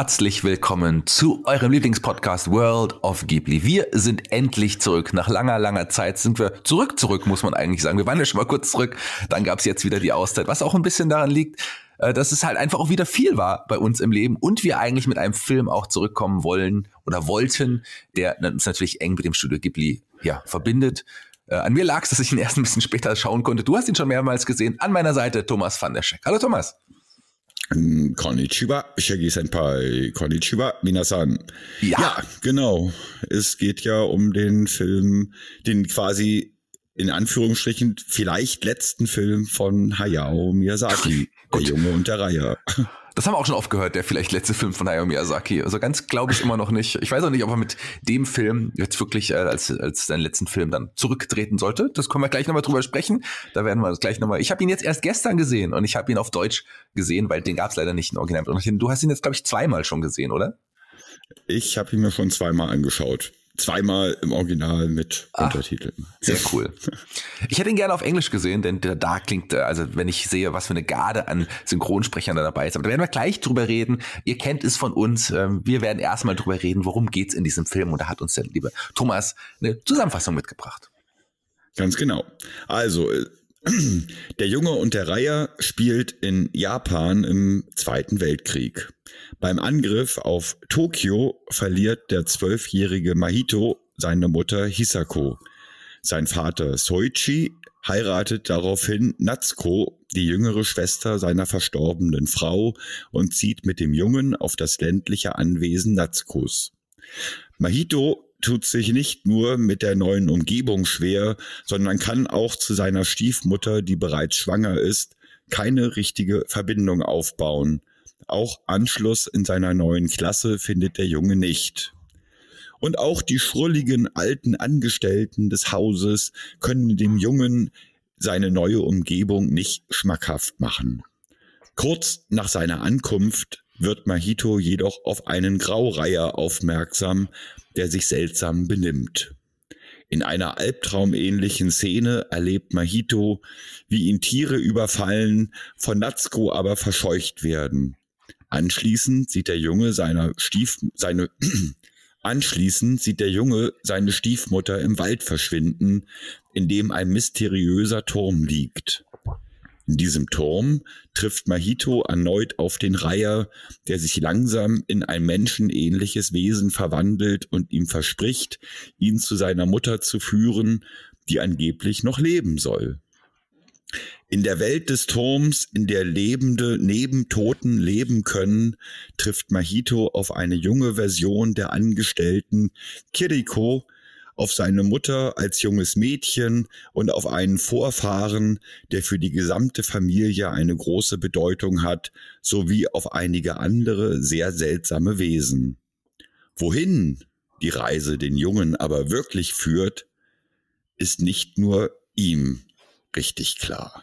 Herzlich willkommen zu eurem Lieblingspodcast World of Ghibli. Wir sind endlich zurück. Nach langer, langer Zeit sind wir zurück, zurück, muss man eigentlich sagen. Wir waren ja schon mal kurz zurück. Dann gab es jetzt wieder die Auszeit, was auch ein bisschen daran liegt, äh, dass es halt einfach auch wieder viel war bei uns im Leben und wir eigentlich mit einem Film auch zurückkommen wollen oder wollten, der uns natürlich eng mit dem Studio Ghibli ja, verbindet. Äh, an mir lag es, dass ich ihn erst ein bisschen später schauen konnte. Du hast ihn schon mehrmals gesehen. An meiner Seite Thomas van der Scheck. Hallo Thomas. Konnichiwa, Shaggy Senpai, Konnichiwa, Minasan. Ja. ja, genau. Es geht ja um den Film, den quasi in Anführungsstrichen vielleicht letzten Film von Hayao Miyazaki, der Junge und der Reihe. Das haben wir auch schon oft gehört, der vielleicht letzte Film von Hayao Miyazaki. Also ganz glaube ich immer noch nicht. Ich weiß auch nicht, ob er mit dem Film jetzt wirklich äh, als, als seinen letzten Film dann zurücktreten sollte. Das können wir gleich nochmal drüber sprechen. Da werden wir das gleich nochmal. Ich habe ihn jetzt erst gestern gesehen und ich habe ihn auf Deutsch gesehen, weil den gab es leider nicht in Original. Du hast ihn jetzt, glaube ich, zweimal schon gesehen, oder? Ich habe ihn mir schon zweimal angeschaut zweimal im Original mit Ach, Untertiteln. Sehr cool. Ich hätte ihn gerne auf Englisch gesehen, denn da klingt, also wenn ich sehe, was für eine Garde an Synchronsprechern da dabei ist. Aber da werden wir gleich drüber reden. Ihr kennt es von uns. Ähm, wir werden erstmal drüber reden, worum geht's in diesem Film. Und da hat uns der liebe Thomas eine Zusammenfassung mitgebracht. Ganz genau. Also, äh, der Junge und der Reiher spielt in Japan im Zweiten Weltkrieg. Beim Angriff auf Tokio verliert der zwölfjährige Mahito seine Mutter Hisako. Sein Vater Soichi heiratet daraufhin Natsuko, die jüngere Schwester seiner verstorbenen Frau, und zieht mit dem Jungen auf das ländliche Anwesen Natsukos. Mahito tut sich nicht nur mit der neuen Umgebung schwer, sondern kann auch zu seiner Stiefmutter, die bereits schwanger ist, keine richtige Verbindung aufbauen. Auch Anschluss in seiner neuen Klasse findet der Junge nicht. Und auch die schrulligen alten Angestellten des Hauses können dem Jungen seine neue Umgebung nicht schmackhaft machen. Kurz nach seiner Ankunft wird Mahito jedoch auf einen Graureiher aufmerksam, der sich seltsam benimmt. In einer albtraumähnlichen Szene erlebt Mahito, wie ihn Tiere überfallen, von Natsuko aber verscheucht werden. Anschließend sieht der Junge seiner Stief, seine, anschließend sieht der Junge seine Stiefmutter im Wald verschwinden, in dem ein mysteriöser Turm liegt. In diesem Turm trifft Mahito erneut auf den Reiher, der sich langsam in ein menschenähnliches Wesen verwandelt und ihm verspricht, ihn zu seiner Mutter zu führen, die angeblich noch leben soll. In der Welt des Turms, in der Lebende neben Toten leben können, trifft Mahito auf eine junge Version der Angestellten Kiriko, auf seine Mutter als junges Mädchen und auf einen Vorfahren, der für die gesamte Familie eine große Bedeutung hat, sowie auf einige andere sehr seltsame Wesen. Wohin die Reise den Jungen aber wirklich führt, ist nicht nur ihm richtig klar.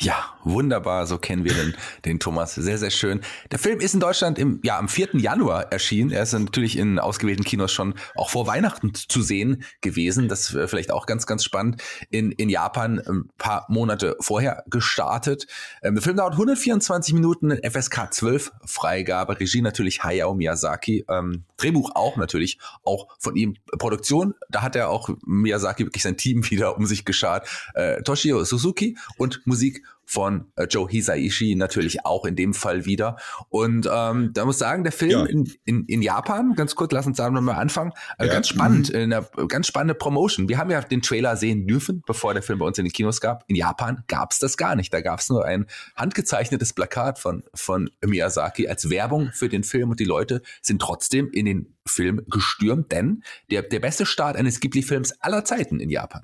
Ja, wunderbar, so kennen wir den, den Thomas. Sehr, sehr schön. Der Film ist in Deutschland im, ja, am 4. Januar erschienen. Er ist natürlich in ausgewählten Kinos schon auch vor Weihnachten zu sehen gewesen. Das wäre vielleicht auch ganz, ganz spannend. In, in Japan ein paar Monate vorher gestartet. Ähm, der Film dauert 124 Minuten, FSK 12 Freigabe, Regie natürlich Hayao Miyazaki, ähm, Drehbuch auch natürlich, auch von ihm. Produktion, da hat er auch Miyazaki wirklich sein Team wieder um sich geschart. Äh, Toshio Suzuki und Musik von äh, Joe Hisaishi natürlich auch in dem Fall wieder. Und ähm, da muss ich sagen, der Film ja. in, in, in Japan, ganz kurz, lass uns da nochmal anfangen, äh, ja. ganz spannend, mhm. eine ganz spannende Promotion. Wir haben ja den Trailer sehen dürfen, bevor der Film bei uns in den Kinos gab. In Japan gab es das gar nicht. Da gab es nur ein handgezeichnetes Plakat von, von Miyazaki als Werbung für den Film und die Leute sind trotzdem in den Film gestürmt, denn der, der beste Start eines Ghibli-Films aller Zeiten in Japan.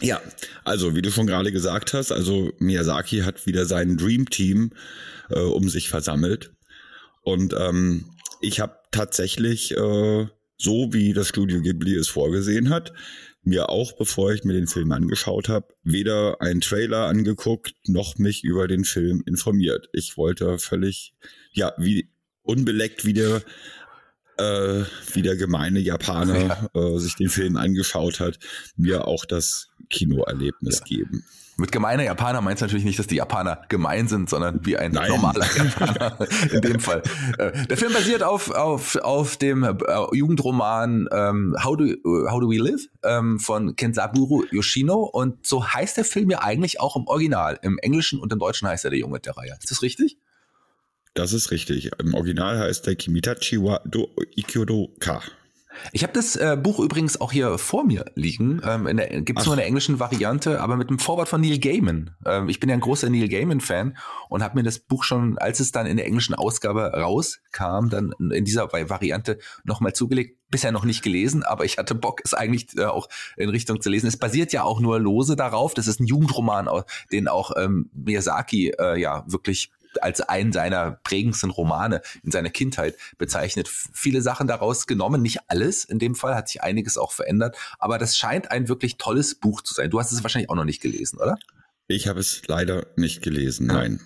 Ja, also wie du schon gerade gesagt hast, also Miyazaki hat wieder sein Dream Team äh, um sich versammelt. Und ähm, ich habe tatsächlich, äh, so wie das Studio Ghibli es vorgesehen hat, mir auch, bevor ich mir den Film angeschaut habe, weder einen Trailer angeguckt, noch mich über den Film informiert. Ich wollte völlig, ja, wie unbeleckt wieder äh, wie der gemeine Japaner ja. äh, sich den Film angeschaut hat, mir auch das Kinoerlebnis ja. geben. Mit gemeiner Japaner meinst du natürlich nicht, dass die Japaner gemein sind, sondern wie ein Nein. normaler Japaner in dem Fall. Äh, der Film basiert auf, auf, auf dem äh, Jugendroman ähm, How, do, How Do We Live ähm, von Kensaburo Yoshino und so heißt der Film ja eigentlich auch im Original. Im Englischen und im Deutschen heißt er der Junge der Reihe. Ist das richtig? Das ist richtig. Im Original heißt der Kimitachi wa do Ikyodo Ka. Ich habe das äh, Buch übrigens auch hier vor mir liegen. Ähm, Gibt es nur in der englischen Variante, aber mit dem Vorwort von Neil Gaiman. Ähm, ich bin ja ein großer Neil Gaiman-Fan und habe mir das Buch schon, als es dann in der englischen Ausgabe rauskam, dann in dieser Variante nochmal zugelegt. Bisher noch nicht gelesen, aber ich hatte Bock, es eigentlich äh, auch in Richtung zu lesen. Es basiert ja auch nur lose darauf. Das ist ein Jugendroman, den auch ähm, Miyazaki äh, ja wirklich als einen seiner prägendsten Romane in seiner Kindheit bezeichnet. Viele Sachen daraus genommen, nicht alles. In dem Fall hat sich einiges auch verändert, aber das scheint ein wirklich tolles Buch zu sein. Du hast es wahrscheinlich auch noch nicht gelesen, oder? Ich habe es leider nicht gelesen, nein.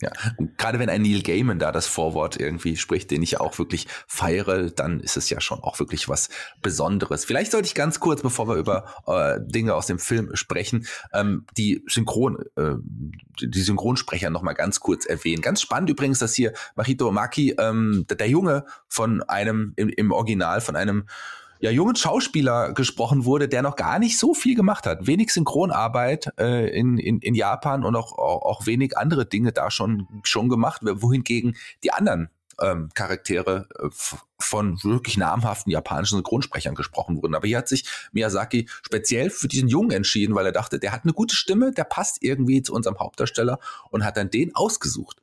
Ja, gerade wenn ein Neil Gaiman da das Vorwort irgendwie spricht, den ich auch wirklich feiere, dann ist es ja schon auch wirklich was Besonderes. Vielleicht sollte ich ganz kurz, bevor wir über äh, Dinge aus dem Film sprechen, ähm, die Synchron, äh, die Synchronsprecher noch mal ganz kurz erwähnen. Ganz spannend übrigens, dass hier Mahito Maki, ähm, der Junge von einem im, im Original von einem ja, jungen Schauspieler gesprochen wurde, der noch gar nicht so viel gemacht hat. Wenig Synchronarbeit äh, in, in, in Japan und auch, auch, auch wenig andere Dinge da schon, schon gemacht, wohingegen die anderen ähm, Charaktere äh, von wirklich namhaften japanischen Synchronsprechern gesprochen wurden. Aber hier hat sich Miyazaki speziell für diesen Jungen entschieden, weil er dachte, der hat eine gute Stimme, der passt irgendwie zu unserem Hauptdarsteller und hat dann den ausgesucht.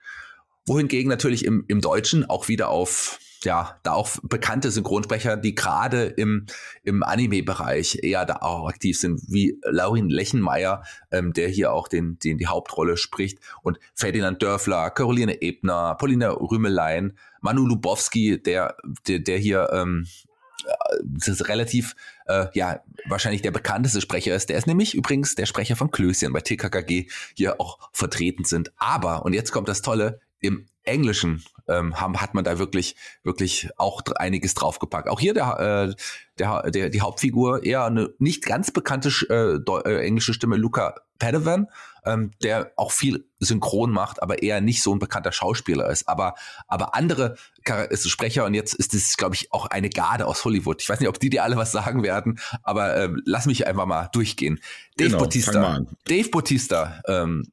Wohingegen natürlich im, im Deutschen auch wieder auf ja, da auch bekannte Synchronsprecher, die gerade im, im Anime-Bereich eher da auch aktiv sind, wie Laurin Lechenmeier, ähm, der hier auch den, den, die Hauptrolle spricht, und Ferdinand Dörfler, Caroline Ebner, Paulina Rümelein, Manu Lubowski, der, der, der hier ähm, das ist relativ, äh, ja, wahrscheinlich der bekannteste Sprecher ist. Der ist nämlich übrigens der Sprecher von Klößchen bei TKKG hier auch vertreten sind. Aber, und jetzt kommt das Tolle, im Englischen ähm, haben, hat man da wirklich, wirklich auch einiges draufgepackt. Auch hier der, äh, der, der, die Hauptfigur eher eine nicht ganz bekannte äh, äh, englische Stimme, Luca Padawan, ähm, der auch viel synchron macht, aber eher nicht so ein bekannter Schauspieler ist. Aber, aber andere Sprecher und jetzt ist es, glaube ich, auch eine Garde aus Hollywood. Ich weiß nicht, ob die dir alle was sagen werden, aber ähm, lass mich einfach mal durchgehen. Dave genau, Bautista. Dave Bautista ähm,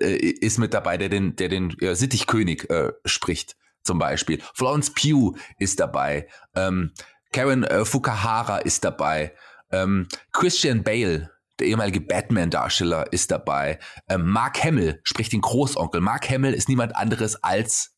äh, ist mit dabei, der den, der den ja, Sittichkönig äh, spricht, zum Beispiel. Florence Pugh ist dabei. Ähm, Karen äh, Fukuhara ist dabei. Ähm, Christian Bale, der ehemalige Batman-Darsteller, ist dabei. Ähm, Mark Hamill spricht den Großonkel. Mark Hamill ist niemand anderes als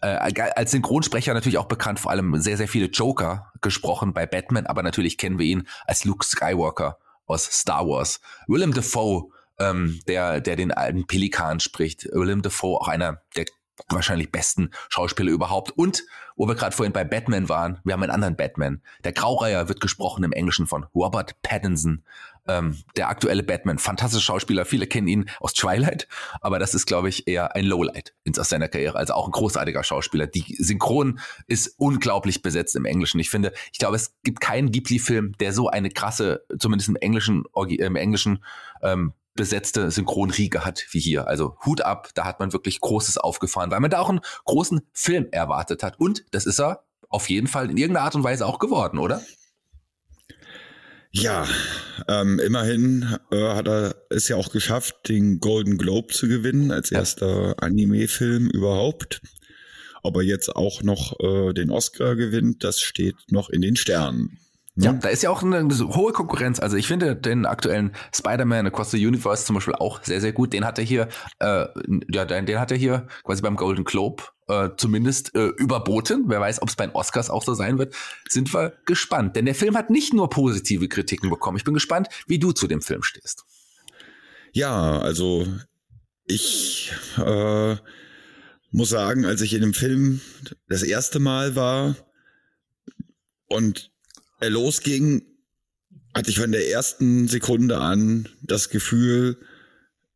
äh, als Synchronsprecher natürlich auch bekannt, vor allem sehr, sehr viele Joker gesprochen bei Batman, aber natürlich kennen wir ihn als Luke Skywalker aus Star Wars. Willem Dafoe ähm, der, der den alten Pelikan spricht. Willem Dafoe, auch einer der wahrscheinlich besten Schauspieler überhaupt. Und, wo wir gerade vorhin bei Batman waren, wir haben einen anderen Batman. Der Graureiher wird gesprochen im Englischen von Robert Pattinson. Ähm, der aktuelle Batman, fantastischer Schauspieler, viele kennen ihn aus Twilight, aber das ist, glaube ich, eher ein Lowlight aus seiner Karriere, also auch ein großartiger Schauspieler. Die Synchron ist unglaublich besetzt im Englischen. Ich finde, ich glaube, es gibt keinen Ghibli-Film, der so eine krasse, zumindest im Englischen, im Englischen ähm, besetzte Synchronriege hat wie hier. Also Hut ab, da hat man wirklich Großes aufgefahren, weil man da auch einen großen Film erwartet hat. Und das ist er auf jeden Fall in irgendeiner Art und Weise auch geworden, oder? Ja, ähm, immerhin äh, hat er es ja auch geschafft, den Golden Globe zu gewinnen als erster Anime-Film überhaupt. Ob er jetzt auch noch äh, den Oscar gewinnt, das steht noch in den Sternen. Ja, da ist ja auch eine, hohe Konkurrenz. Also ich finde den aktuellen Spider-Man Across the Universe zum Beispiel auch sehr, sehr gut. Den hat er hier, äh, ja, den, den hat er hier quasi beim Golden Globe äh, zumindest äh, überboten. Wer weiß, ob es bei den Oscars auch so sein wird. Sind wir gespannt. Denn der Film hat nicht nur positive Kritiken bekommen. Ich bin gespannt, wie du zu dem Film stehst. Ja, also ich äh, muss sagen, als ich in dem Film das erste Mal war und losging, hatte ich von der ersten Sekunde an das Gefühl,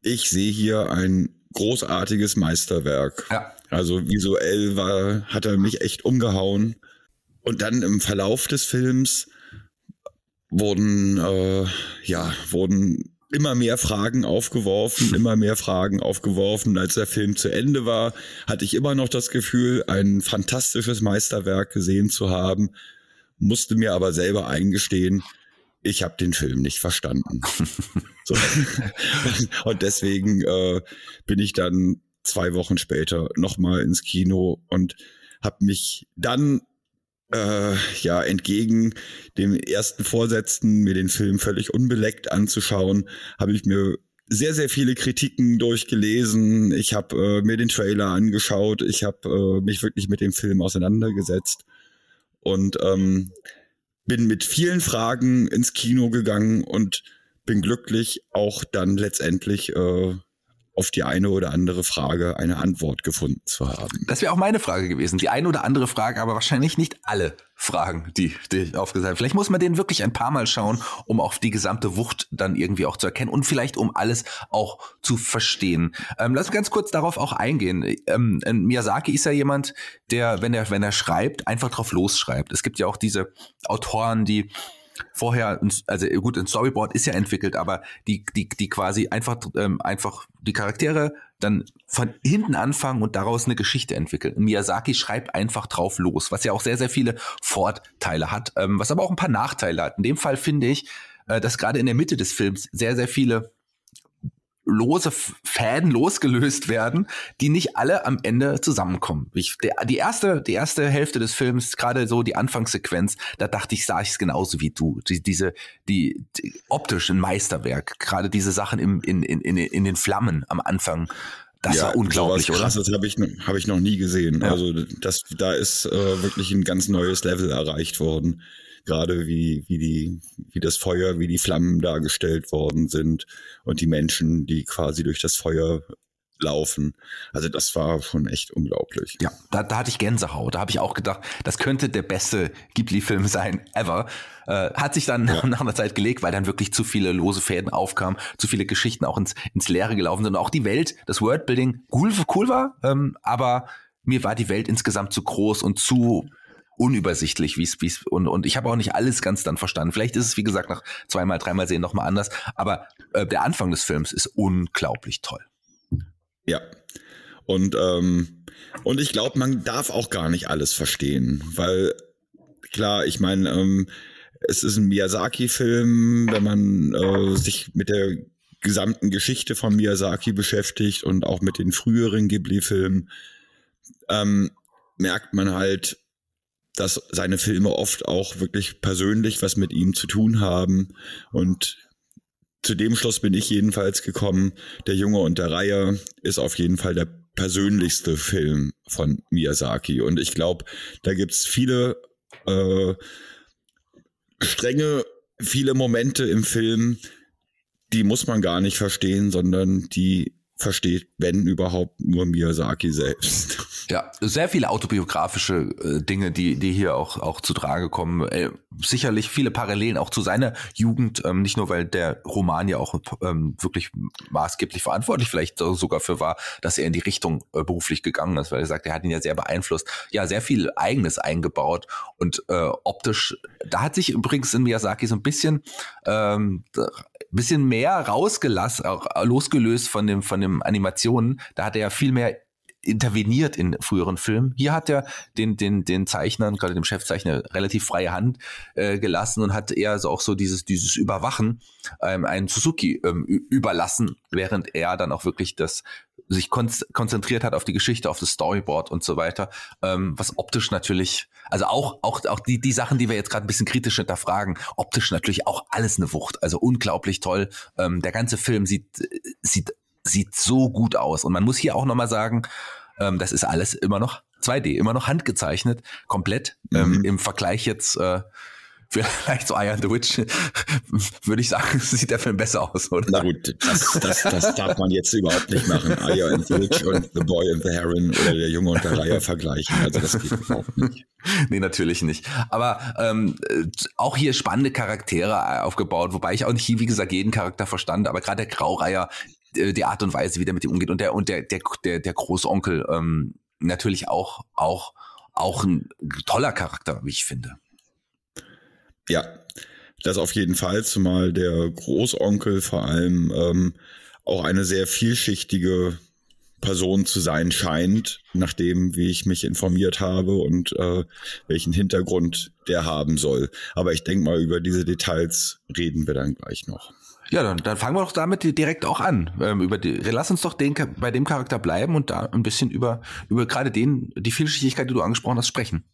ich sehe hier ein großartiges Meisterwerk. Ja. Also visuell war, hat er mich echt umgehauen. Und dann im Verlauf des Films wurden, äh, ja, wurden immer mehr Fragen aufgeworfen, immer mehr Fragen aufgeworfen. Als der Film zu Ende war, hatte ich immer noch das Gefühl, ein fantastisches Meisterwerk gesehen zu haben, musste mir aber selber eingestehen, ich habe den Film nicht verstanden. so. Und deswegen äh, bin ich dann zwei Wochen später nochmal ins Kino und habe mich dann äh, ja entgegen dem ersten Vorsätzen, mir den Film völlig unbeleckt anzuschauen, habe ich mir sehr, sehr viele Kritiken durchgelesen. Ich habe äh, mir den Trailer angeschaut. Ich habe äh, mich wirklich mit dem Film auseinandergesetzt und ähm, bin mit vielen Fragen ins Kino gegangen und bin glücklich, auch dann letztendlich äh, auf die eine oder andere Frage eine Antwort gefunden zu haben. Das wäre auch meine Frage gewesen. Die eine oder andere Frage, aber wahrscheinlich nicht alle Fragen, die, die aufgesagt. Vielleicht muss man den wirklich ein paar Mal schauen, um auf die gesamte Wucht dann irgendwie auch zu erkennen und vielleicht um alles auch zu verstehen. Ähm, lass uns ganz kurz darauf auch eingehen. Ähm, Miyazaki ist ja jemand, der, wenn er, wenn er schreibt, einfach drauf losschreibt. Es gibt ja auch diese Autoren, die vorher, also gut, ein Storyboard ist ja entwickelt, aber die, die, die quasi einfach, ähm, einfach die Charaktere dann von hinten anfangen und daraus eine Geschichte entwickeln. Miyazaki schreibt einfach drauf los, was ja auch sehr, sehr viele Vorteile hat, ähm, was aber auch ein paar Nachteile hat. In dem Fall finde ich, äh, dass gerade in der Mitte des Films sehr, sehr viele lose Fäden losgelöst werden, die nicht alle am Ende zusammenkommen. Ich, der, die erste, die erste Hälfte des Films, gerade so die Anfangssequenz, da dachte ich, sah ich es genauso wie du. Die, diese, die, die optisch ein Meisterwerk. Gerade diese Sachen im, in, in, in, in den Flammen am Anfang. Das ja, war unglaublich, oder? Das habe ich, hab ich noch nie gesehen. Ja. Also das, da ist äh, wirklich ein ganz neues Level erreicht worden gerade wie, wie die, wie das Feuer, wie die Flammen dargestellt worden sind und die Menschen, die quasi durch das Feuer laufen. Also das war schon echt unglaublich. Ja, da, da hatte ich Gänsehaut. Da habe ich auch gedacht, das könnte der beste Ghibli-Film sein ever. Äh, hat sich dann ja. nach einer Zeit gelegt, weil dann wirklich zu viele lose Fäden aufkamen, zu viele Geschichten auch ins, ins Leere gelaufen sind. Und auch die Welt, das Worldbuilding cool, cool war, ähm, aber mir war die Welt insgesamt zu groß und zu unübersichtlich, wie es, und, und ich habe auch nicht alles ganz dann verstanden. Vielleicht ist es, wie gesagt, nach zweimal, dreimal sehen nochmal anders, aber äh, der Anfang des Films ist unglaublich toll. Ja. Und, ähm, und ich glaube, man darf auch gar nicht alles verstehen, weil klar, ich meine, ähm, es ist ein Miyazaki-Film, wenn man äh, sich mit der gesamten Geschichte von Miyazaki beschäftigt und auch mit den früheren Ghibli-Filmen, ähm, merkt man halt, dass seine Filme oft auch wirklich persönlich was mit ihm zu tun haben. Und zu dem Schluss bin ich jedenfalls gekommen, der Junge und der Reihe ist auf jeden Fall der persönlichste Film von Miyazaki. Und ich glaube, da gibt's viele äh, strenge, viele Momente im Film, die muss man gar nicht verstehen, sondern die versteht, wenn überhaupt, nur Miyazaki selbst. Ja, sehr viele autobiografische äh, Dinge, die, die hier auch, auch zu Trage kommen. Äh, sicherlich viele Parallelen auch zu seiner Jugend, ähm, nicht nur weil der Roman ja auch ähm, wirklich maßgeblich verantwortlich vielleicht sogar für war, dass er in die Richtung äh, beruflich gegangen ist, weil er sagt, er hat ihn ja sehr beeinflusst. Ja, sehr viel Eigenes eingebaut und äh, optisch, da hat sich übrigens in Miyazaki so ein bisschen ähm, bisschen mehr rausgelassen, losgelöst von dem, von dem Animationen. Da hat er ja viel mehr interveniert in früheren Filmen. Hier hat er den, den, den Zeichnern, gerade dem Chefzeichner, relativ freie Hand äh, gelassen und hat eher so auch so dieses, dieses Überwachen ähm, einen Suzuki ähm, überlassen, während er dann auch wirklich das sich kon konzentriert hat auf die Geschichte, auf das Storyboard und so weiter, ähm, was optisch natürlich, also auch, auch, auch die, die Sachen, die wir jetzt gerade ein bisschen kritisch hinterfragen, optisch natürlich auch alles eine Wucht, also unglaublich toll. Ähm, der ganze Film sieht, sieht sieht so gut aus. Und man muss hier auch nochmal sagen, ähm, das ist alles immer noch 2D, immer noch handgezeichnet, komplett. Ähm, mhm. Im Vergleich jetzt äh, vielleicht so Eye and the Witch, würde ich sagen, sieht der Film besser aus, oder? Na gut, das, das, das darf man jetzt überhaupt nicht machen. Eye and the Witch und The Boy and the Heron oder der Junge und der Reihe vergleichen. Also das geht überhaupt nicht. Nee, natürlich nicht. Aber ähm, auch hier spannende Charaktere aufgebaut, wobei ich auch nicht, wie gesagt, jeden Charakter verstand, aber gerade der Graureiher, die Art und Weise, wie der mit ihm umgeht und der und der der der, der Großonkel ähm, natürlich auch auch auch ein toller Charakter, wie ich finde. Ja, Das auf jeden Fall, zumal der Großonkel vor allem ähm, auch eine sehr vielschichtige Person zu sein scheint, nachdem, wie ich mich informiert habe und äh, welchen Hintergrund der haben soll. Aber ich denke mal, über diese Details reden wir dann gleich noch. Ja, dann, dann fangen wir doch damit direkt auch an. Ähm, über die, lass uns doch den, bei dem Charakter bleiben und da ein bisschen über, über gerade den, die Vielschichtigkeit, die du angesprochen hast, sprechen.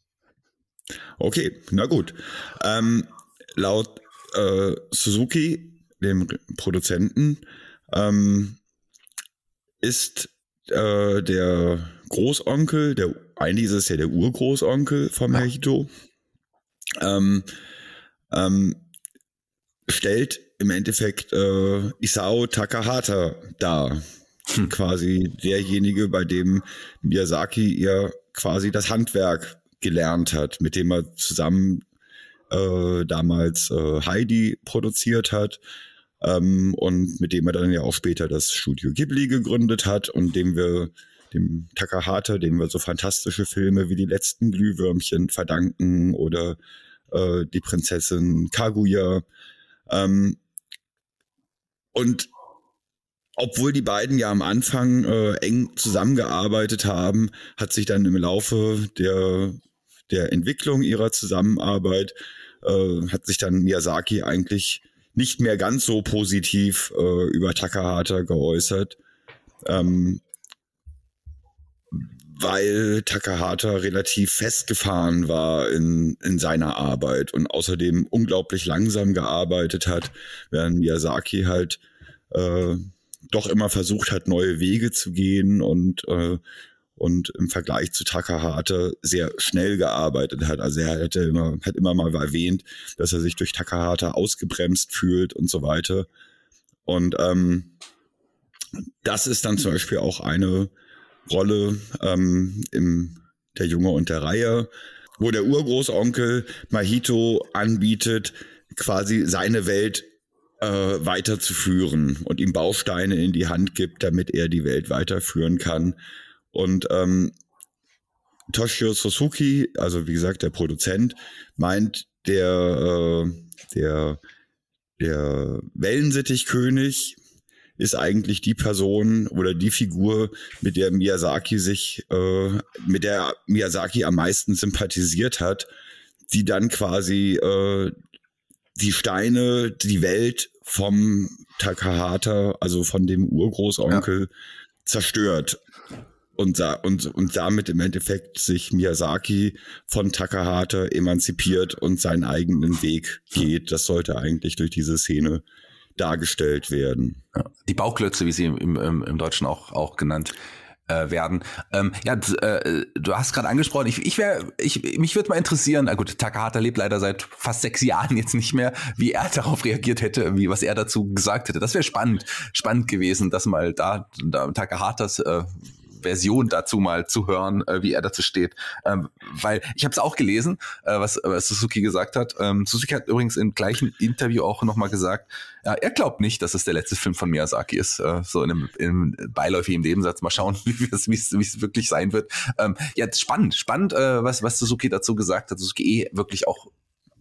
Okay, na gut. Ähm, laut äh, Suzuki, dem Produzenten, ähm, ist äh, der Großonkel, der eigentlich ist es ja der Urgroßonkel vom ja. Hechito, ähm, ähm, stellt im Endeffekt äh, Isao Takahata dar. Hm. Quasi derjenige, bei dem Miyazaki ja quasi das Handwerk gelernt hat, mit dem er zusammen äh, damals äh, Heidi produziert hat ähm, und mit dem er dann ja auch später das Studio Ghibli gegründet hat und dem wir dem Takahata, dem wir so fantastische Filme wie die letzten Glühwürmchen verdanken oder äh, die Prinzessin Kaguya. Ähm, und obwohl die beiden ja am Anfang äh, eng zusammengearbeitet haben, hat sich dann im Laufe der, der Entwicklung ihrer Zusammenarbeit, äh, hat sich dann Miyazaki eigentlich nicht mehr ganz so positiv äh, über Takahata geäußert, ähm, weil Takahata relativ festgefahren war in, in seiner Arbeit und außerdem unglaublich langsam gearbeitet hat, während Miyazaki halt äh, doch immer versucht hat, neue Wege zu gehen und äh, und im Vergleich zu Takahata sehr schnell gearbeitet hat. Also er hätte immer, hat immer mal erwähnt, dass er sich durch Takahata ausgebremst fühlt und so weiter. Und ähm, das ist dann zum Beispiel auch eine Rolle ähm, im Der Junge und der Reihe, wo der Urgroßonkel Mahito anbietet, quasi seine Welt äh, weiterzuführen und ihm Bausteine in die Hand gibt, damit er die Welt weiterführen kann. Und ähm, Toshio Suzuki, also wie gesagt der Produzent, meint, der, äh, der, der Wellensittichkönig ist eigentlich die Person oder die Figur, mit der Miyazaki sich, äh, mit der Miyazaki am meisten sympathisiert hat, die dann quasi äh, die Steine, die Welt vom Takahata, also von dem Urgroßonkel, ja. zerstört und, und, und damit im Endeffekt sich Miyazaki von Takahata emanzipiert und seinen eigenen Weg geht. Das sollte eigentlich durch diese Szene dargestellt werden. Die Bauklötze, wie sie im, im, im Deutschen auch, auch genannt äh, werden. Ähm, ja, äh, du hast gerade angesprochen, ich, ich wäre, ich, mich würde mal interessieren, na gut, Takahata lebt leider seit fast sechs Jahren jetzt nicht mehr, wie er darauf reagiert hätte, wie was er dazu gesagt hätte. Das wäre spannend, spannend gewesen, dass mal da, da Takahatas äh, Version dazu mal zu hören, äh, wie er dazu steht. Ähm, weil ich habe es auch gelesen, äh, was, was Suzuki gesagt hat. Ähm, Suzuki hat übrigens im gleichen Interview auch nochmal gesagt, ja, er glaubt nicht, dass es der letzte Film von Miyazaki ist. Äh, so in einem, in einem beiläufigen Nebensatz. Mal schauen, wie es wie es wirklich sein wird. Ähm, ja, spannend, spannend, äh, was, was Suzuki dazu gesagt hat. Suzuki eh wirklich auch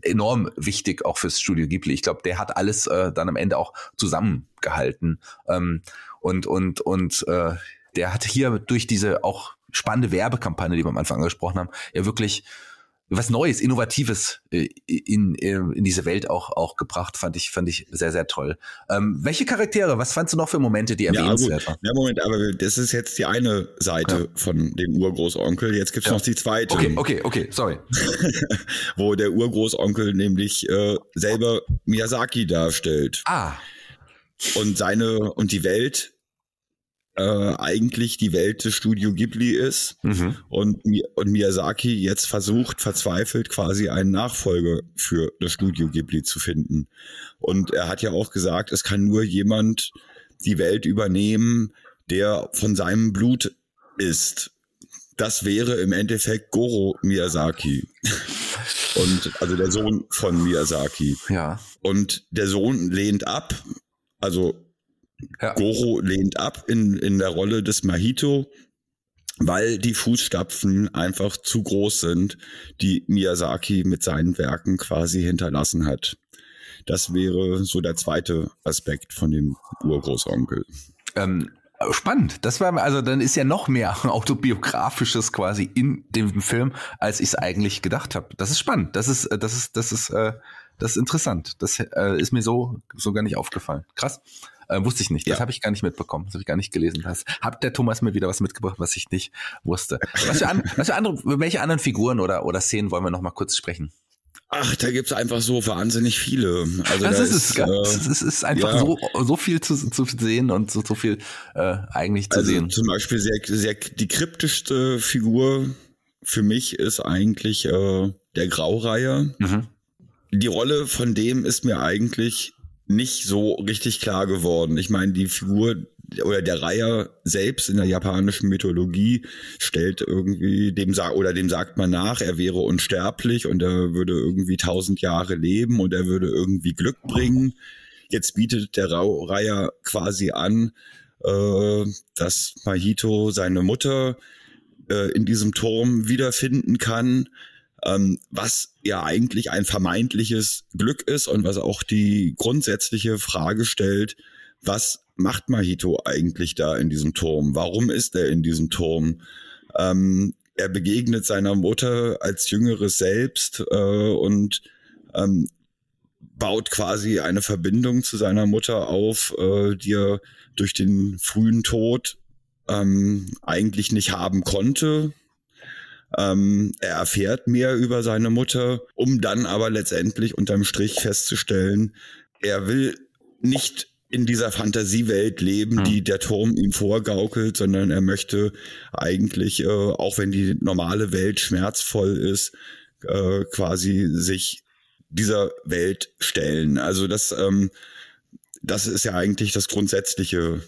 enorm wichtig auch fürs Studio Ghibli. Ich glaube, der hat alles äh, dann am Ende auch zusammengehalten. Ähm, und und und äh, der hat hier durch diese auch spannende Werbekampagne, die wir am Anfang angesprochen haben, ja wirklich was Neues, Innovatives äh, in, äh, in diese Welt auch, auch gebracht, fand ich, fand ich sehr, sehr toll. Ähm, welche Charaktere, was fandst du noch für Momente, die erwähnenswert waren? Ja, Moment, aber das ist jetzt die eine Seite ja. von dem Urgroßonkel. Jetzt gibt's ja. noch die zweite. Okay, okay, okay, sorry. Wo der Urgroßonkel nämlich äh, selber Miyazaki darstellt. Ah. Und seine, und die Welt äh, eigentlich die Welt des Studio Ghibli ist mhm. und, und Miyazaki jetzt versucht, verzweifelt quasi einen Nachfolger für das Studio Ghibli zu finden. Und er hat ja auch gesagt, es kann nur jemand die Welt übernehmen, der von seinem Blut ist. Das wäre im Endeffekt Goro Miyazaki. Und also der Sohn von Miyazaki. Ja. Und der Sohn lehnt ab. Also ja. Goro lehnt ab in, in der Rolle des Mahito, weil die Fußstapfen einfach zu groß sind, die Miyazaki mit seinen Werken quasi hinterlassen hat. Das wäre so der zweite Aspekt von dem Urgroßonkel. Ähm, spannend. Das war also dann ist ja noch mehr autobiografisches quasi in dem Film, als ich es eigentlich gedacht habe. Das ist spannend. Das ist das ist das ist äh, das ist interessant. Das äh, ist mir so so gar nicht aufgefallen. Krass. Äh, wusste ich nicht. Das ja. habe ich gar nicht mitbekommen. Das habe ich gar nicht gelesen. Das hat der Thomas mir wieder was mitgebracht, was ich nicht wusste. Was für, an, was für andere, welche anderen Figuren oder, oder Szenen wollen wir noch mal kurz sprechen? Ach, da gibt's einfach so wahnsinnig viele. Also das ist, ist, es. Äh, es ist einfach ja. so, so viel zu, zu sehen und so, so viel äh, eigentlich zu also sehen. Zum Beispiel sehr, sehr die kryptischste Figur für mich ist eigentlich äh, der Graureiher. Mhm. Die Rolle von dem ist mir eigentlich nicht so richtig klar geworden. Ich meine, die Figur oder der Reiher selbst in der japanischen Mythologie stellt irgendwie dem oder dem sagt man nach, er wäre unsterblich und er würde irgendwie tausend Jahre leben und er würde irgendwie Glück bringen. Jetzt bietet der Reiher quasi an, äh, dass Mahito seine Mutter äh, in diesem Turm wiederfinden kann ähm, was ja eigentlich ein vermeintliches Glück ist und was auch die grundsätzliche Frage stellt, was macht Mahito eigentlich da in diesem Turm? Warum ist er in diesem Turm? Ähm, er begegnet seiner Mutter als jüngeres Selbst äh, und ähm, baut quasi eine Verbindung zu seiner Mutter auf, äh, die er durch den frühen Tod ähm, eigentlich nicht haben konnte. Ähm, er erfährt mehr über seine Mutter, um dann aber letztendlich unterm Strich festzustellen, er will nicht in dieser Fantasiewelt leben, hm. die der Turm ihm vorgaukelt, sondern er möchte eigentlich, äh, auch wenn die normale Welt schmerzvoll ist, äh, quasi sich dieser Welt stellen. Also das, ähm, das ist ja eigentlich das grundsätzliche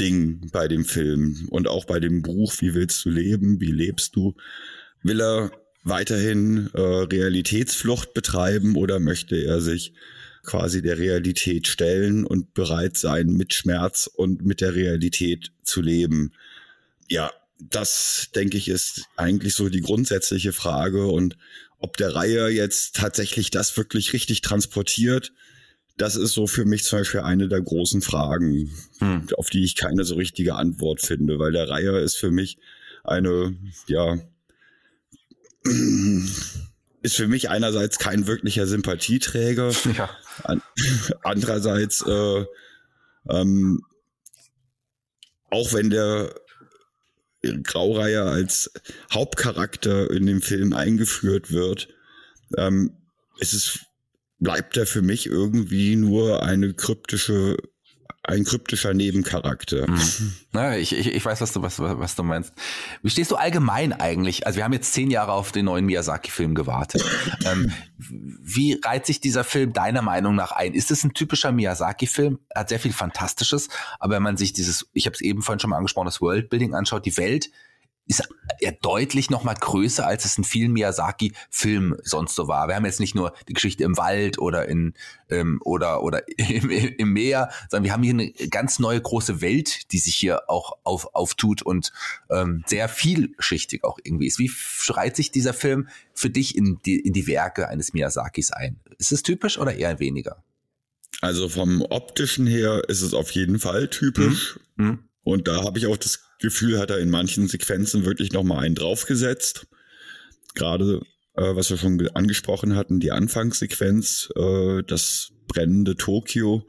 Ding bei dem Film und auch bei dem Buch, wie willst du leben, wie lebst du? Will er weiterhin äh, Realitätsflucht betreiben oder möchte er sich quasi der Realität stellen und bereit sein, mit Schmerz und mit der Realität zu leben? Ja, das denke ich ist eigentlich so die grundsätzliche Frage und ob der Reihe jetzt tatsächlich das wirklich richtig transportiert, das ist so für mich zum Beispiel eine der großen Fragen, hm. auf die ich keine so richtige Antwort finde, weil der Reihe ist für mich eine, ja, ist für mich einerseits kein wirklicher Sympathieträger. Ja. An, andererseits, äh, ähm, auch wenn der Graureiher als Hauptcharakter in dem Film eingeführt wird, ähm, ist es, bleibt er für mich irgendwie nur eine kryptische ein kryptischer Nebencharakter. Mhm. Na, ich, ich, ich weiß, was du, was, was du meinst. Wie stehst du allgemein eigentlich? Also wir haben jetzt zehn Jahre auf den neuen Miyazaki-Film gewartet. ähm, wie reiht sich dieser Film deiner Meinung nach ein? Ist es ein typischer Miyazaki-Film? Er hat sehr viel Fantastisches, aber wenn man sich dieses, ich habe es eben vorhin schon mal angesprochen, das Worldbuilding anschaut, die Welt ist er deutlich noch mal größer, als es in vielen Miyazaki-Filmen sonst so war. Wir haben jetzt nicht nur die Geschichte im Wald oder in ähm, oder oder im, im Meer, sondern wir haben hier eine ganz neue große Welt, die sich hier auch auf, auftut und ähm, sehr vielschichtig auch irgendwie ist. Wie schreit sich dieser Film für dich in die, in die Werke eines Miyazakis ein? Ist es typisch oder eher weniger? Also vom optischen her ist es auf jeden Fall typisch. Mhm. Mhm. Und da habe ich auch das Gefühl, hat er in manchen Sequenzen wirklich nochmal einen draufgesetzt. Gerade, äh, was wir schon angesprochen hatten, die Anfangssequenz, äh, das brennende Tokio,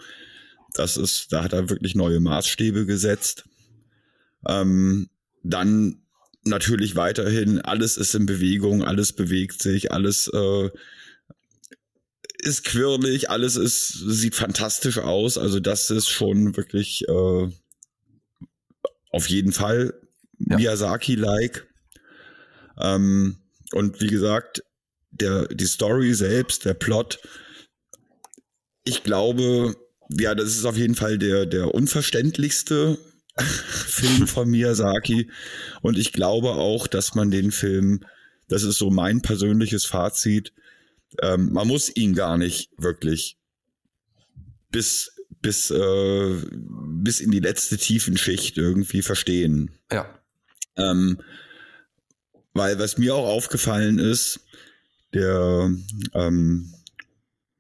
das ist, da hat er wirklich neue Maßstäbe gesetzt. Ähm, dann natürlich weiterhin, alles ist in Bewegung, alles bewegt sich, alles äh, ist quirlig, alles ist, sieht fantastisch aus. Also das ist schon wirklich äh, auf jeden Fall ja. Miyazaki-like. Ähm, und wie gesagt, der, die Story selbst, der Plot, ich glaube, ja, das ist auf jeden Fall der, der unverständlichste Film von Miyazaki. Und ich glaube auch, dass man den Film, das ist so mein persönliches Fazit, ähm, man muss ihn gar nicht wirklich bis bis, äh, bis in die letzte Tiefenschicht irgendwie verstehen. Ja. Ähm, weil was mir auch aufgefallen ist, der ähm,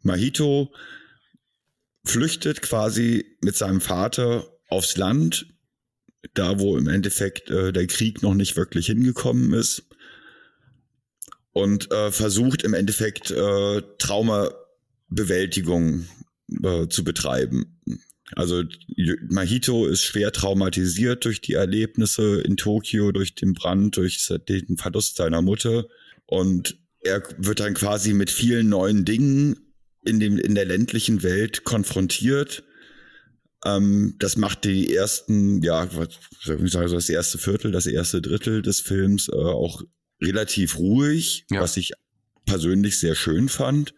Mahito flüchtet quasi mit seinem Vater aufs Land, da wo im Endeffekt äh, der Krieg noch nicht wirklich hingekommen ist und äh, versucht im Endeffekt äh, Traumabewältigung äh, zu betreiben. Also Mahito ist schwer traumatisiert durch die Erlebnisse in Tokio, durch den Brand, durch den Verlust seiner Mutter und er wird dann quasi mit vielen neuen Dingen in, dem, in der ländlichen Welt konfrontiert. Ähm, das macht die ersten, ja, was soll ich sagen, das erste Viertel, das erste Drittel des Films äh, auch relativ ruhig, ja. was ich persönlich sehr schön fand.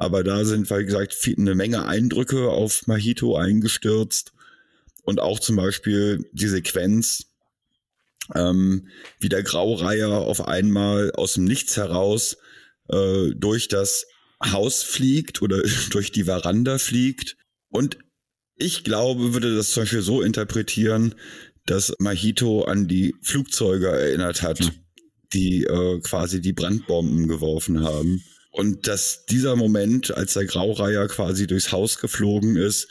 Aber da sind, wie gesagt, viel, eine Menge Eindrücke auf Mahito eingestürzt. Und auch zum Beispiel die Sequenz, ähm, wie der Graureiher auf einmal aus dem Nichts heraus äh, durch das Haus fliegt oder durch die Veranda fliegt. Und ich glaube, würde das zum Beispiel so interpretieren, dass Mahito an die Flugzeuge erinnert hat, mhm. die äh, quasi die Brandbomben geworfen haben. Und dass dieser Moment, als der Graureiher quasi durchs Haus geflogen ist,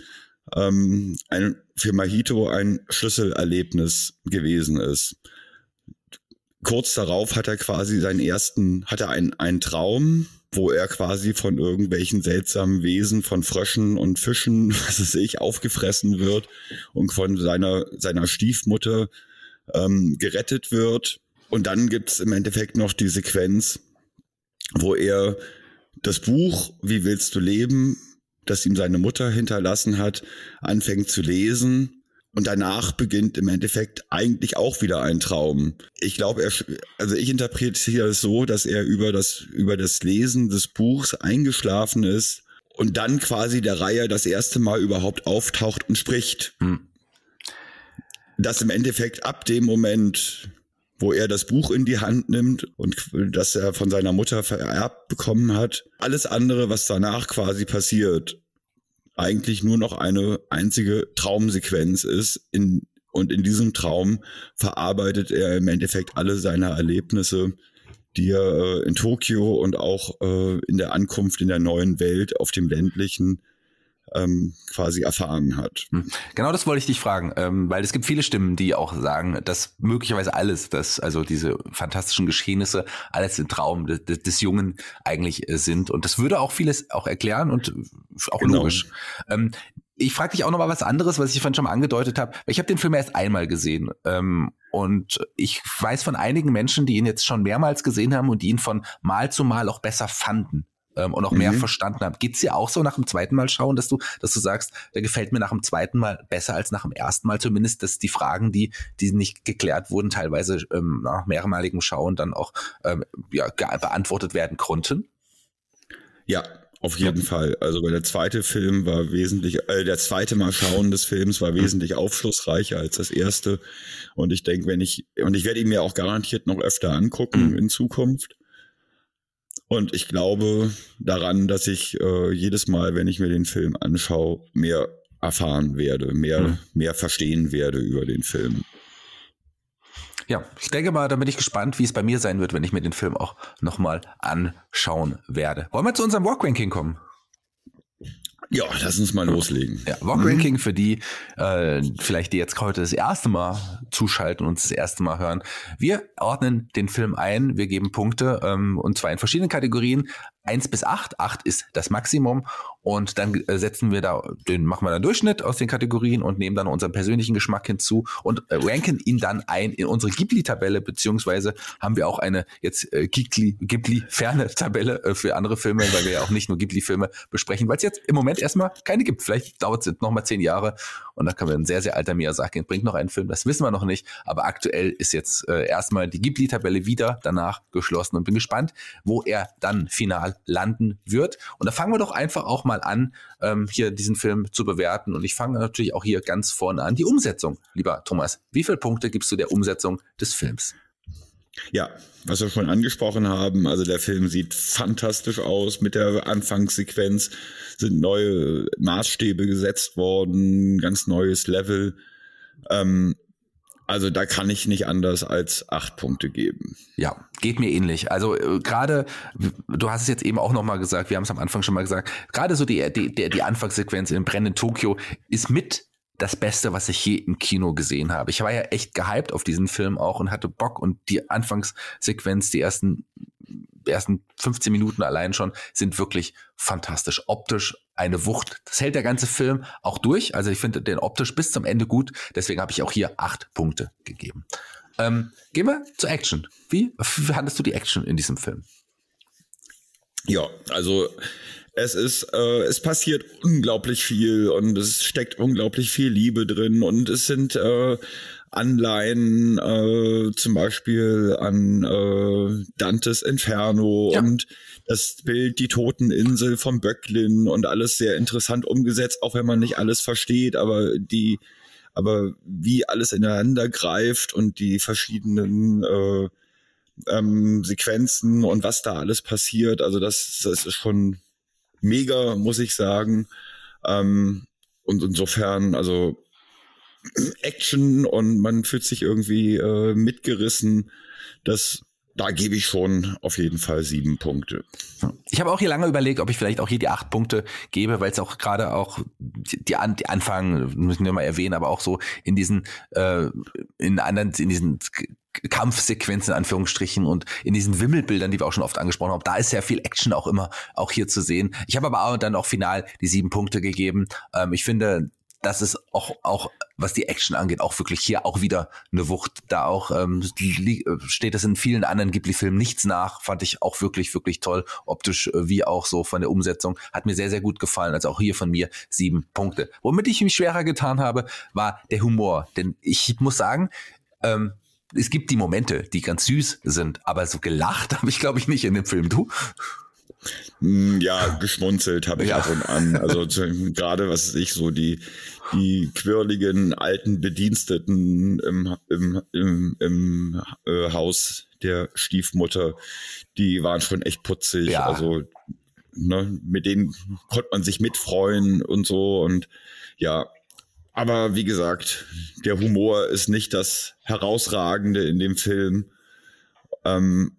ähm, ein, für Mahito ein Schlüsselerlebnis gewesen ist. Kurz darauf hat er quasi seinen ersten, hat er einen, Traum, wo er quasi von irgendwelchen seltsamen Wesen, von Fröschen und Fischen, was weiß ich, aufgefressen wird und von seiner, seiner Stiefmutter ähm, gerettet wird. Und dann gibt's im Endeffekt noch die Sequenz, wo er das Buch Wie willst du leben, das ihm seine Mutter hinterlassen hat, anfängt zu lesen und danach beginnt im Endeffekt eigentlich auch wieder ein Traum. Ich glaube, er, also ich interpretiere es so, dass er über das, über das Lesen des Buchs eingeschlafen ist und dann quasi der Reihe das erste Mal überhaupt auftaucht und spricht. Hm. Dass im Endeffekt ab dem Moment, wo er das Buch in die Hand nimmt und das er von seiner Mutter vererbt bekommen hat, alles andere, was danach quasi passiert, eigentlich nur noch eine einzige Traumsequenz ist. In, und in diesem Traum verarbeitet er im Endeffekt alle seine Erlebnisse, die er äh, in Tokio und auch äh, in der Ankunft in der neuen Welt auf dem ländlichen ähm, quasi erfahren hat. Hm. Genau das wollte ich dich fragen, ähm, weil es gibt viele Stimmen, die auch sagen, dass möglicherweise alles, dass also diese fantastischen Geschehnisse alles ein Traum des, des Jungen eigentlich äh, sind. Und das würde auch vieles auch erklären und auch genau. logisch. Ähm, ich frage dich auch noch mal was anderes, was ich vorhin schon mal angedeutet habe. Ich habe den Film erst einmal gesehen ähm, und ich weiß von einigen Menschen, die ihn jetzt schon mehrmals gesehen haben und die ihn von Mal zu Mal auch besser fanden ähm, und auch mehr mhm. verstanden haben. Geht's dir auch so nach dem zweiten Mal schauen, dass du, dass du sagst, der gefällt mir nach dem zweiten Mal besser als nach dem ersten Mal zumindest, dass die Fragen, die, die nicht geklärt wurden, teilweise ähm, nach mehrmaligem Schauen dann auch ähm, ja, beantwortet werden konnten? Ja, auf jeden. Fall. Also der zweite Film war wesentlich, äh, der zweite Mal schauen des Films war wesentlich aufschlussreicher als das erste. Und ich denke, wenn ich, und ich werde ihn mir auch garantiert noch öfter angucken mhm. in Zukunft. Und ich glaube daran, dass ich äh, jedes Mal, wenn ich mir den Film anschaue, mehr erfahren werde, mehr, mhm. mehr verstehen werde über den Film. Ja, ich denke mal, da bin ich gespannt, wie es bei mir sein wird, wenn ich mir den Film auch nochmal anschauen werde. Wollen wir zu unserem Walk Ranking kommen? Ja, lass uns mal loslegen. Ja, Walk Ranking mhm. für die, äh, vielleicht die jetzt heute das erste Mal zuschalten und das erste Mal hören. Wir ordnen den Film ein, wir geben Punkte ähm, und zwar in verschiedenen Kategorien. 1 bis 8. 8 ist das Maximum. Und dann äh, setzen wir da, den machen wir dann Durchschnitt aus den Kategorien und nehmen dann unseren persönlichen Geschmack hinzu und äh, ranken ihn dann ein in unsere Ghibli-Tabelle, beziehungsweise haben wir auch eine jetzt äh, Ghibli-ferne Tabelle für andere Filme, weil wir ja auch nicht nur Ghibli-Filme besprechen, weil es jetzt im Moment erstmal keine gibt. Vielleicht dauert es noch mal zehn Jahre und dann kann man ein sehr, sehr alter Miyazaki bringt noch einen Film, das wissen wir noch nicht. Aber aktuell ist jetzt erstmal die Ghibli-Tabelle wieder danach geschlossen und bin gespannt, wo er dann final landen wird. Und da fangen wir doch einfach auch mal an, ähm, hier diesen Film zu bewerten. Und ich fange natürlich auch hier ganz vorne an. Die Umsetzung, lieber Thomas. Wie viele Punkte gibst du der Umsetzung des Films? Ja, was wir schon angesprochen haben, also der Film sieht fantastisch aus mit der Anfangssequenz, sind neue Maßstäbe gesetzt worden, ganz neues Level. Ähm, also da kann ich nicht anders als acht Punkte geben. Ja, geht mir ähnlich. Also äh, gerade, du hast es jetzt eben auch nochmal gesagt, wir haben es am Anfang schon mal gesagt, gerade so die, die, die, die Anfangssequenz in brennenden Tokio ist mit das Beste, was ich je im Kino gesehen habe. Ich war ja echt gehypt auf diesen Film auch und hatte Bock und die Anfangssequenz, die ersten, ersten 15 Minuten allein schon, sind wirklich fantastisch. Optisch eine Wucht. Das hält der ganze Film auch durch. Also ich finde den optisch bis zum Ende gut. Deswegen habe ich auch hier acht Punkte gegeben. Ähm, gehen wir zur Action. Wie fandest du die Action in diesem Film? Ja, also es ist, äh, es passiert unglaublich viel und es steckt unglaublich viel Liebe drin und es sind äh, Anleihen äh, zum Beispiel an äh, Dantes Inferno ja. und das Bild Die Toteninsel von Böcklin und alles sehr interessant umgesetzt, auch wenn man nicht alles versteht, aber die, aber wie alles ineinander greift und die verschiedenen äh, ähm, Sequenzen und was da alles passiert, also das, das ist schon mega, muss ich sagen. Ähm, und insofern, also Action und man fühlt sich irgendwie äh, mitgerissen. Das da gebe ich schon auf jeden Fall sieben Punkte. Ich habe auch hier lange überlegt, ob ich vielleicht auch hier die acht Punkte gebe, weil es auch gerade auch die, An die Anfang, müssen wir mal erwähnen, aber auch so in diesen, äh, in anderen, in diesen Kampfsequenzen in Anführungsstrichen und in diesen Wimmelbildern, die wir auch schon oft angesprochen haben, da ist sehr viel Action auch immer auch hier zu sehen. Ich habe aber auch dann auch final die sieben Punkte gegeben. Ähm, ich finde, das ist auch, auch, was die Action angeht, auch wirklich hier auch wieder eine Wucht. Da auch ähm, steht es in vielen anderen Ghibli-Filmen nichts nach. Fand ich auch wirklich, wirklich toll. Optisch äh, wie auch so von der Umsetzung. Hat mir sehr, sehr gut gefallen. Also auch hier von mir sieben Punkte. Womit ich mich schwerer getan habe, war der Humor. Denn ich muss sagen, ähm, es gibt die Momente, die ganz süß sind, aber so gelacht habe ich, glaube ich, nicht in dem Film. Du? Hm, ja, geschmunzelt habe ich ja. ab und an. Also gerade was ich so die die quirligen alten Bediensteten im im im, im äh, Haus der Stiefmutter, die waren schon echt putzig. Ja. Also ne, mit denen konnte man sich mitfreuen und so und ja. Aber wie gesagt, der Humor ist nicht das Herausragende in dem Film. Ähm,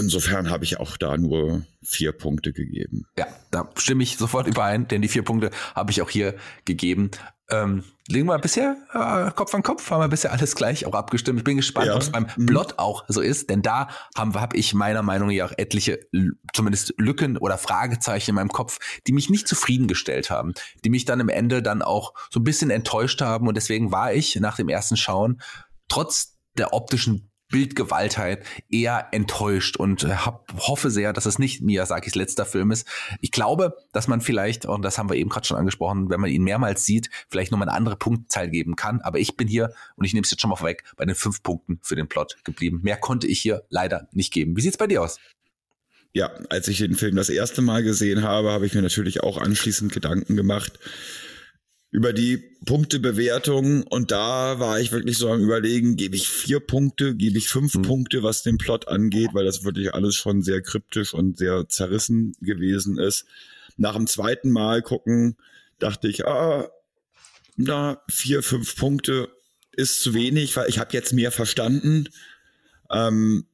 Insofern habe ich auch da nur vier Punkte gegeben. Ja, da stimme ich sofort überein, denn die vier Punkte habe ich auch hier gegeben. Ähm, legen wir bisher äh, Kopf an Kopf, haben wir bisher alles gleich auch abgestimmt. Ich bin gespannt, ja. ob es beim mhm. Plot auch so ist, denn da habe ich meiner Meinung nach auch etliche zumindest Lücken oder Fragezeichen in meinem Kopf, die mich nicht zufriedengestellt haben, die mich dann im Ende dann auch so ein bisschen enttäuscht haben und deswegen war ich nach dem ersten Schauen trotz der optischen Bildgewaltheit eher enttäuscht und äh, hab, hoffe sehr, dass es nicht Miyazakis letzter Film ist. Ich glaube, dass man vielleicht, und das haben wir eben gerade schon angesprochen, wenn man ihn mehrmals sieht, vielleicht nochmal eine andere Punktzahl geben kann. Aber ich bin hier, und ich nehme es jetzt schon mal vorweg, bei den fünf Punkten für den Plot geblieben. Mehr konnte ich hier leider nicht geben. Wie sieht's bei dir aus? Ja, als ich den Film das erste Mal gesehen habe, habe ich mir natürlich auch anschließend Gedanken gemacht, über die Punktebewertung und da war ich wirklich so am überlegen, gebe ich vier Punkte, gebe ich fünf mhm. Punkte, was den Plot angeht, weil das wirklich alles schon sehr kryptisch und sehr zerrissen gewesen ist. Nach dem zweiten Mal gucken, dachte ich, ah, na, vier, fünf Punkte ist zu wenig, weil ich habe jetzt mehr verstanden. Ähm,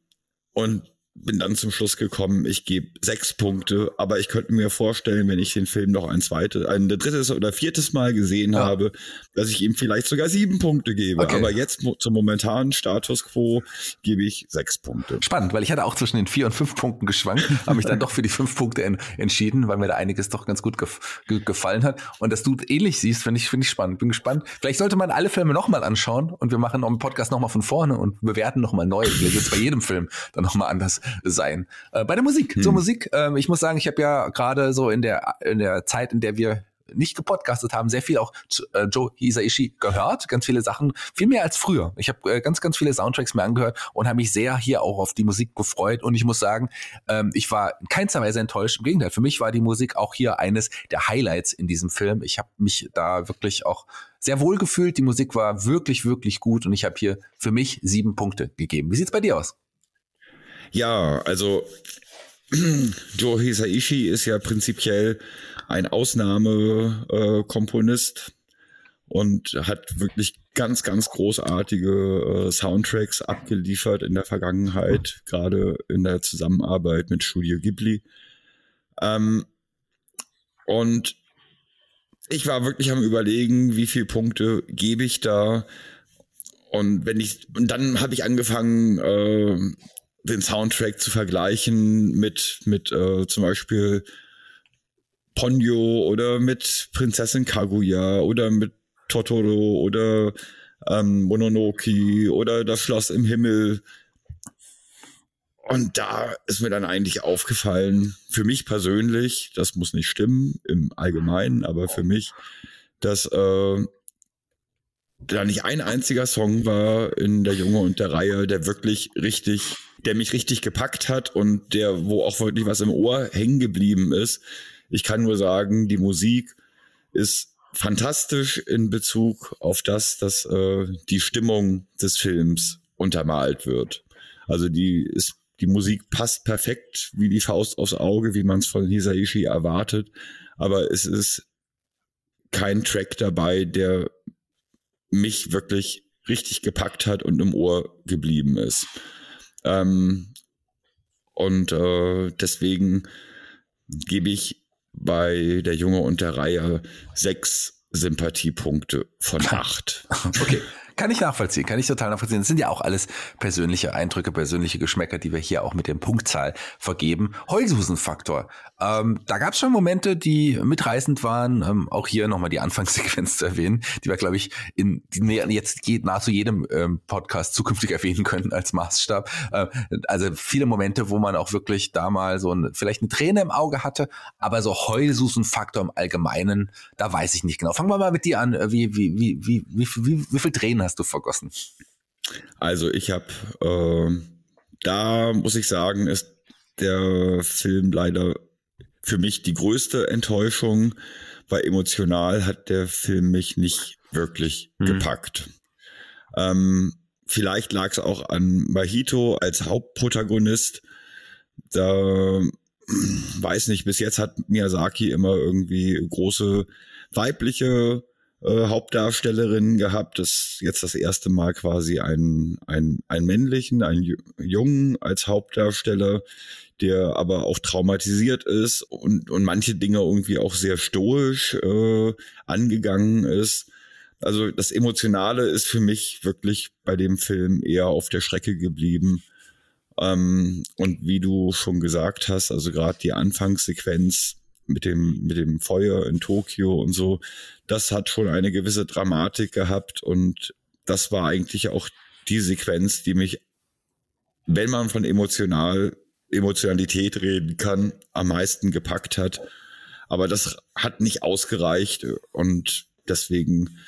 und bin dann zum Schluss gekommen, ich gebe sechs Punkte, aber ich könnte mir vorstellen, wenn ich den Film noch ein zweites, ein drittes oder viertes Mal gesehen ja. habe, dass ich ihm vielleicht sogar sieben Punkte gebe. Okay. Aber jetzt zum momentanen Status quo gebe ich sechs Punkte. Spannend, weil ich hatte auch zwischen den vier und fünf Punkten geschwankt, habe mich dann doch für die fünf Punkte en entschieden, weil mir da einiges doch ganz gut gef ge gefallen hat. Und dass du ähnlich siehst, finde ich, finde ich spannend. Bin gespannt. Vielleicht sollte man alle Filme nochmal anschauen und wir machen im Podcast nochmal von vorne und bewerten nochmal neu. Vielleicht es bei jedem Film dann nochmal anders sein. Äh, bei der Musik, hm. zur Musik, äh, ich muss sagen, ich habe ja gerade so in der, in der Zeit, in der wir nicht gepodcastet haben, sehr viel auch äh, Joe Hisaishi gehört, ganz viele Sachen, viel mehr als früher. Ich habe äh, ganz, ganz viele Soundtracks mir angehört und habe mich sehr hier auch auf die Musik gefreut und ich muss sagen, ähm, ich war in keinster Weise enttäuscht. Im Gegenteil, für mich war die Musik auch hier eines der Highlights in diesem Film. Ich habe mich da wirklich auch sehr wohl gefühlt. Die Musik war wirklich, wirklich gut und ich habe hier für mich sieben Punkte gegeben. Wie sieht's bei dir aus? Ja, also Joe Hisaishi ist ja prinzipiell ein Ausnahmekomponist. Äh, und hat wirklich ganz, ganz großartige äh, Soundtracks abgeliefert in der Vergangenheit, gerade in der Zusammenarbeit mit Studio Ghibli. Ähm, und ich war wirklich am überlegen, wie viele Punkte gebe ich da. Und wenn ich, und dann habe ich angefangen, äh, den Soundtrack zu vergleichen mit, mit äh, zum Beispiel Ponyo oder mit Prinzessin Kaguya oder mit Totoro oder ähm, Mononoke oder das Schloss im Himmel. Und da ist mir dann eigentlich aufgefallen, für mich persönlich, das muss nicht stimmen im Allgemeinen, aber für mich, dass äh, da nicht ein einziger Song war in der Junge und der Reihe, der wirklich richtig, der mich richtig gepackt hat und der, wo auch wirklich was im Ohr hängen geblieben ist. Ich kann nur sagen, die Musik ist fantastisch in Bezug auf das, dass äh, die Stimmung des Films untermalt wird. Also die ist die Musik passt perfekt wie die Faust aufs Auge, wie man es von Hisaishi erwartet. Aber es ist kein Track dabei, der mich wirklich richtig gepackt hat und im Ohr geblieben ist. Ähm, und äh, deswegen gebe ich bei der Junge und der Reihe sechs Sympathiepunkte von acht. Okay. Kann ich nachvollziehen, kann ich total nachvollziehen. Das sind ja auch alles persönliche Eindrücke, persönliche Geschmäcker, die wir hier auch mit dem Punktzahl vergeben. Heulsusenfaktor. Ähm, da gab es schon Momente, die mitreißend waren. Ähm, auch hier nochmal die Anfangssequenz zu erwähnen, die wir, glaube ich, in die jetzt geht nahezu jedem ähm, Podcast zukünftig erwähnen können als Maßstab. Äh, also viele Momente, wo man auch wirklich da mal so ein, vielleicht eine Träne im Auge hatte, aber so Heulsusenfaktor im Allgemeinen, da weiß ich nicht genau. Fangen wir mal mit dir an. Wie, wie, wie, wie, wie, wie, wie viel Tränen hast du vergossen? Also ich habe, äh, da muss ich sagen, ist der Film leider für mich die größte Enttäuschung, weil emotional hat der Film mich nicht wirklich hm. gepackt. Ähm, vielleicht lag es auch an Mahito als Hauptprotagonist. Da weiß nicht, bis jetzt hat Miyazaki immer irgendwie große weibliche äh, Hauptdarstellerin gehabt. Das jetzt das erste Mal quasi ein, ein, ein männlichen, ein Jungen als Hauptdarsteller, der aber auch traumatisiert ist und, und manche Dinge irgendwie auch sehr stoisch äh, angegangen ist. Also das Emotionale ist für mich wirklich bei dem Film eher auf der Strecke geblieben. Ähm, und wie du schon gesagt hast, also gerade die Anfangssequenz mit dem, mit dem Feuer in Tokio und so, das hat schon eine gewisse Dramatik gehabt und das war eigentlich auch die Sequenz, die mich, wenn man von emotional, Emotionalität reden kann, am meisten gepackt hat. Aber das hat nicht ausgereicht und deswegen,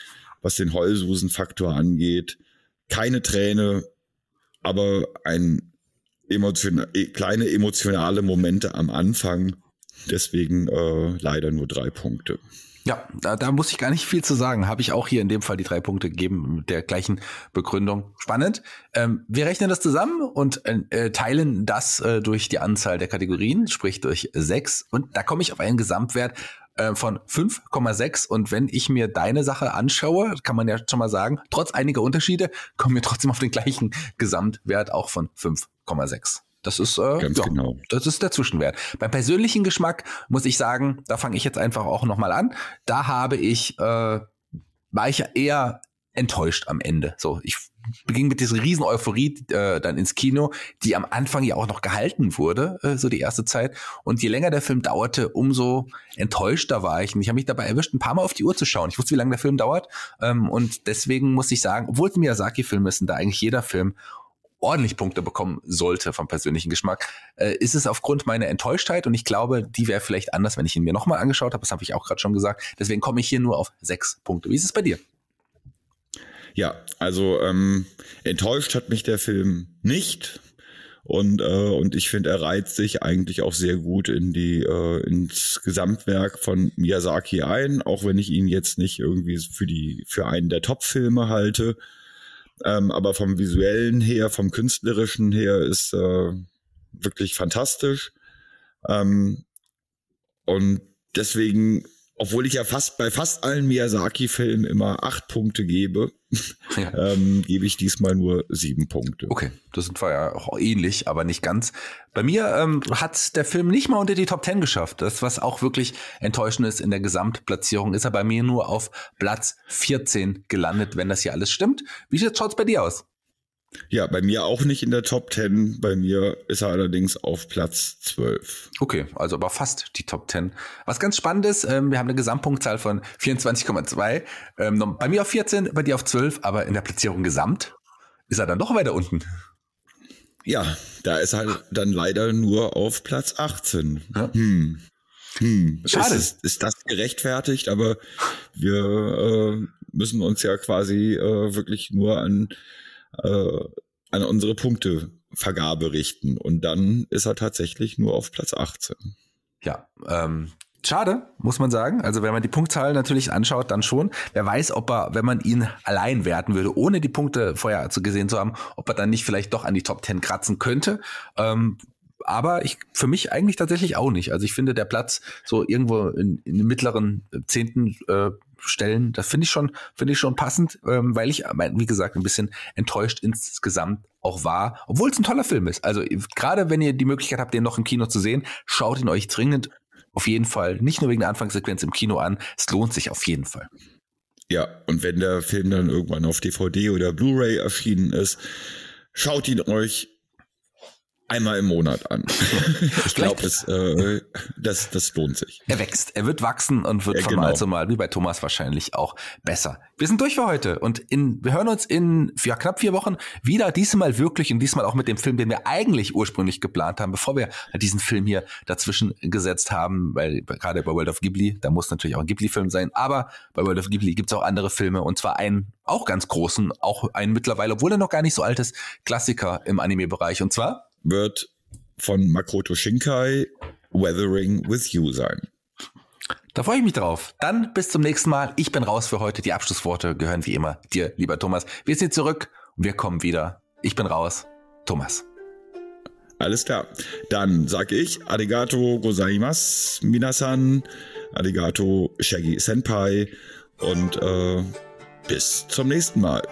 was den Heulsusen-Faktor angeht, keine Träne, aber ein emotion kleine emotionale Momente am Anfang, Deswegen äh, leider nur drei Punkte. Ja, da, da muss ich gar nicht viel zu sagen. Habe ich auch hier in dem Fall die drei Punkte gegeben mit der gleichen Begründung. Spannend. Ähm, wir rechnen das zusammen und äh, teilen das äh, durch die Anzahl der Kategorien, sprich durch sechs. Und da komme ich auf einen Gesamtwert äh, von 5,6. Und wenn ich mir deine Sache anschaue, kann man ja schon mal sagen, trotz einiger Unterschiede kommen wir trotzdem auf den gleichen Gesamtwert auch von 5,6. Das ist, äh, Ganz ja, genau. das ist der Zwischenwert. Beim persönlichen Geschmack muss ich sagen, da fange ich jetzt einfach auch nochmal an. Da habe ich, äh, war ich eher enttäuscht am Ende. So, ich beging mit dieser riesen Euphorie äh, dann ins Kino, die am Anfang ja auch noch gehalten wurde, äh, so die erste Zeit. Und je länger der Film dauerte, umso enttäuschter war ich. Und ich habe mich dabei erwischt, ein paar Mal auf die Uhr zu schauen. Ich wusste, wie lange der Film dauert. Ähm, und deswegen muss ich sagen, obwohl es Miyazaki-Film ist, da eigentlich jeder Film ordentlich Punkte bekommen sollte vom persönlichen Geschmack, äh, ist es aufgrund meiner Enttäuschtheit und ich glaube, die wäre vielleicht anders, wenn ich ihn mir nochmal angeschaut habe. Das habe ich auch gerade schon gesagt. Deswegen komme ich hier nur auf sechs Punkte. Wie ist es bei dir? Ja, also ähm, enttäuscht hat mich der Film nicht. Und, äh, und ich finde, er reizt sich eigentlich auch sehr gut in die, äh, ins Gesamtwerk von Miyazaki ein, auch wenn ich ihn jetzt nicht irgendwie für die, für einen der Top-Filme halte. Ähm, aber vom visuellen her, vom künstlerischen her ist äh, wirklich fantastisch. Ähm, und deswegen, obwohl ich ja fast bei fast allen Miyazaki-Filmen immer acht Punkte gebe, ja. ähm, gebe ich diesmal nur sieben Punkte. Okay, das sind wir ja auch ähnlich, aber nicht ganz. Bei mir ähm, hat der Film nicht mal unter die Top Ten geschafft. Das, was auch wirklich enttäuschend ist in der Gesamtplatzierung, ist er bei mir nur auf Platz 14 gelandet, wenn das hier alles stimmt. Wie schaut es bei dir aus? Ja, bei mir auch nicht in der Top 10. Bei mir ist er allerdings auf Platz 12. Okay, also aber fast die Top 10. Was ganz spannend ist, ähm, wir haben eine Gesamtpunktzahl von 24,2. Ähm, bei mir auf 14, bei dir auf 12, aber in der Platzierung gesamt ist er dann doch weiter unten. Ja, da ist er dann leider nur auf Platz 18. Ja. Hm. Hm. Schade. Ist, ist, das gerechtfertigt, aber wir äh, müssen uns ja quasi äh, wirklich nur an äh, an unsere Punktevergabe richten. Und dann ist er tatsächlich nur auf Platz 18. Ja, ähm, Schade, muss man sagen. Also wenn man die Punktzahl natürlich anschaut, dann schon. Wer weiß, ob er, wenn man ihn allein werten würde, ohne die Punkte vorher gesehen zu haben, ob er dann nicht vielleicht doch an die Top 10 kratzen könnte. Ähm, aber ich für mich eigentlich tatsächlich auch nicht. Also ich finde der Platz so irgendwo in, in den mittleren zehnten äh, Stellen, das finde ich schon, finde ich schon passend, ähm, weil ich, wie gesagt, ein bisschen enttäuscht insgesamt auch war, obwohl es ein toller Film ist. Also gerade wenn ihr die Möglichkeit habt, den noch im Kino zu sehen, schaut ihn euch dringend auf jeden Fall, nicht nur wegen der Anfangssequenz im Kino an, es lohnt sich auf jeden Fall. Ja, und wenn der Film dann irgendwann auf DVD oder Blu-ray erschienen ist, schaut ihn euch einmal im Monat an. ich glaube, das, äh, das, das lohnt sich. Er wächst, er wird wachsen und wird ja, von genau. Mal zu Mal, wie bei Thomas wahrscheinlich auch besser. Wir sind durch für heute und in, wir hören uns in ja, knapp vier Wochen wieder, diesmal wirklich und diesmal auch mit dem Film, den wir eigentlich ursprünglich geplant haben, bevor wir diesen Film hier dazwischen gesetzt haben, weil gerade bei World of Ghibli, da muss natürlich auch ein Ghibli-Film sein, aber bei World of Ghibli gibt es auch andere Filme und zwar einen auch ganz großen, auch einen mittlerweile, obwohl er noch gar nicht so alt ist, Klassiker im Anime-Bereich und zwar wird von Makoto Shinkai Weathering with You sein. Da freue ich mich drauf. Dann bis zum nächsten Mal. Ich bin raus für heute. Die Abschlussworte gehören wie immer dir, lieber Thomas. Wir sind zurück und wir kommen wieder. Ich bin raus. Thomas. Alles klar. Dann sage ich Arigato gozaimasu, minasan, Arigato Shaggy Senpai und äh, bis zum nächsten Mal.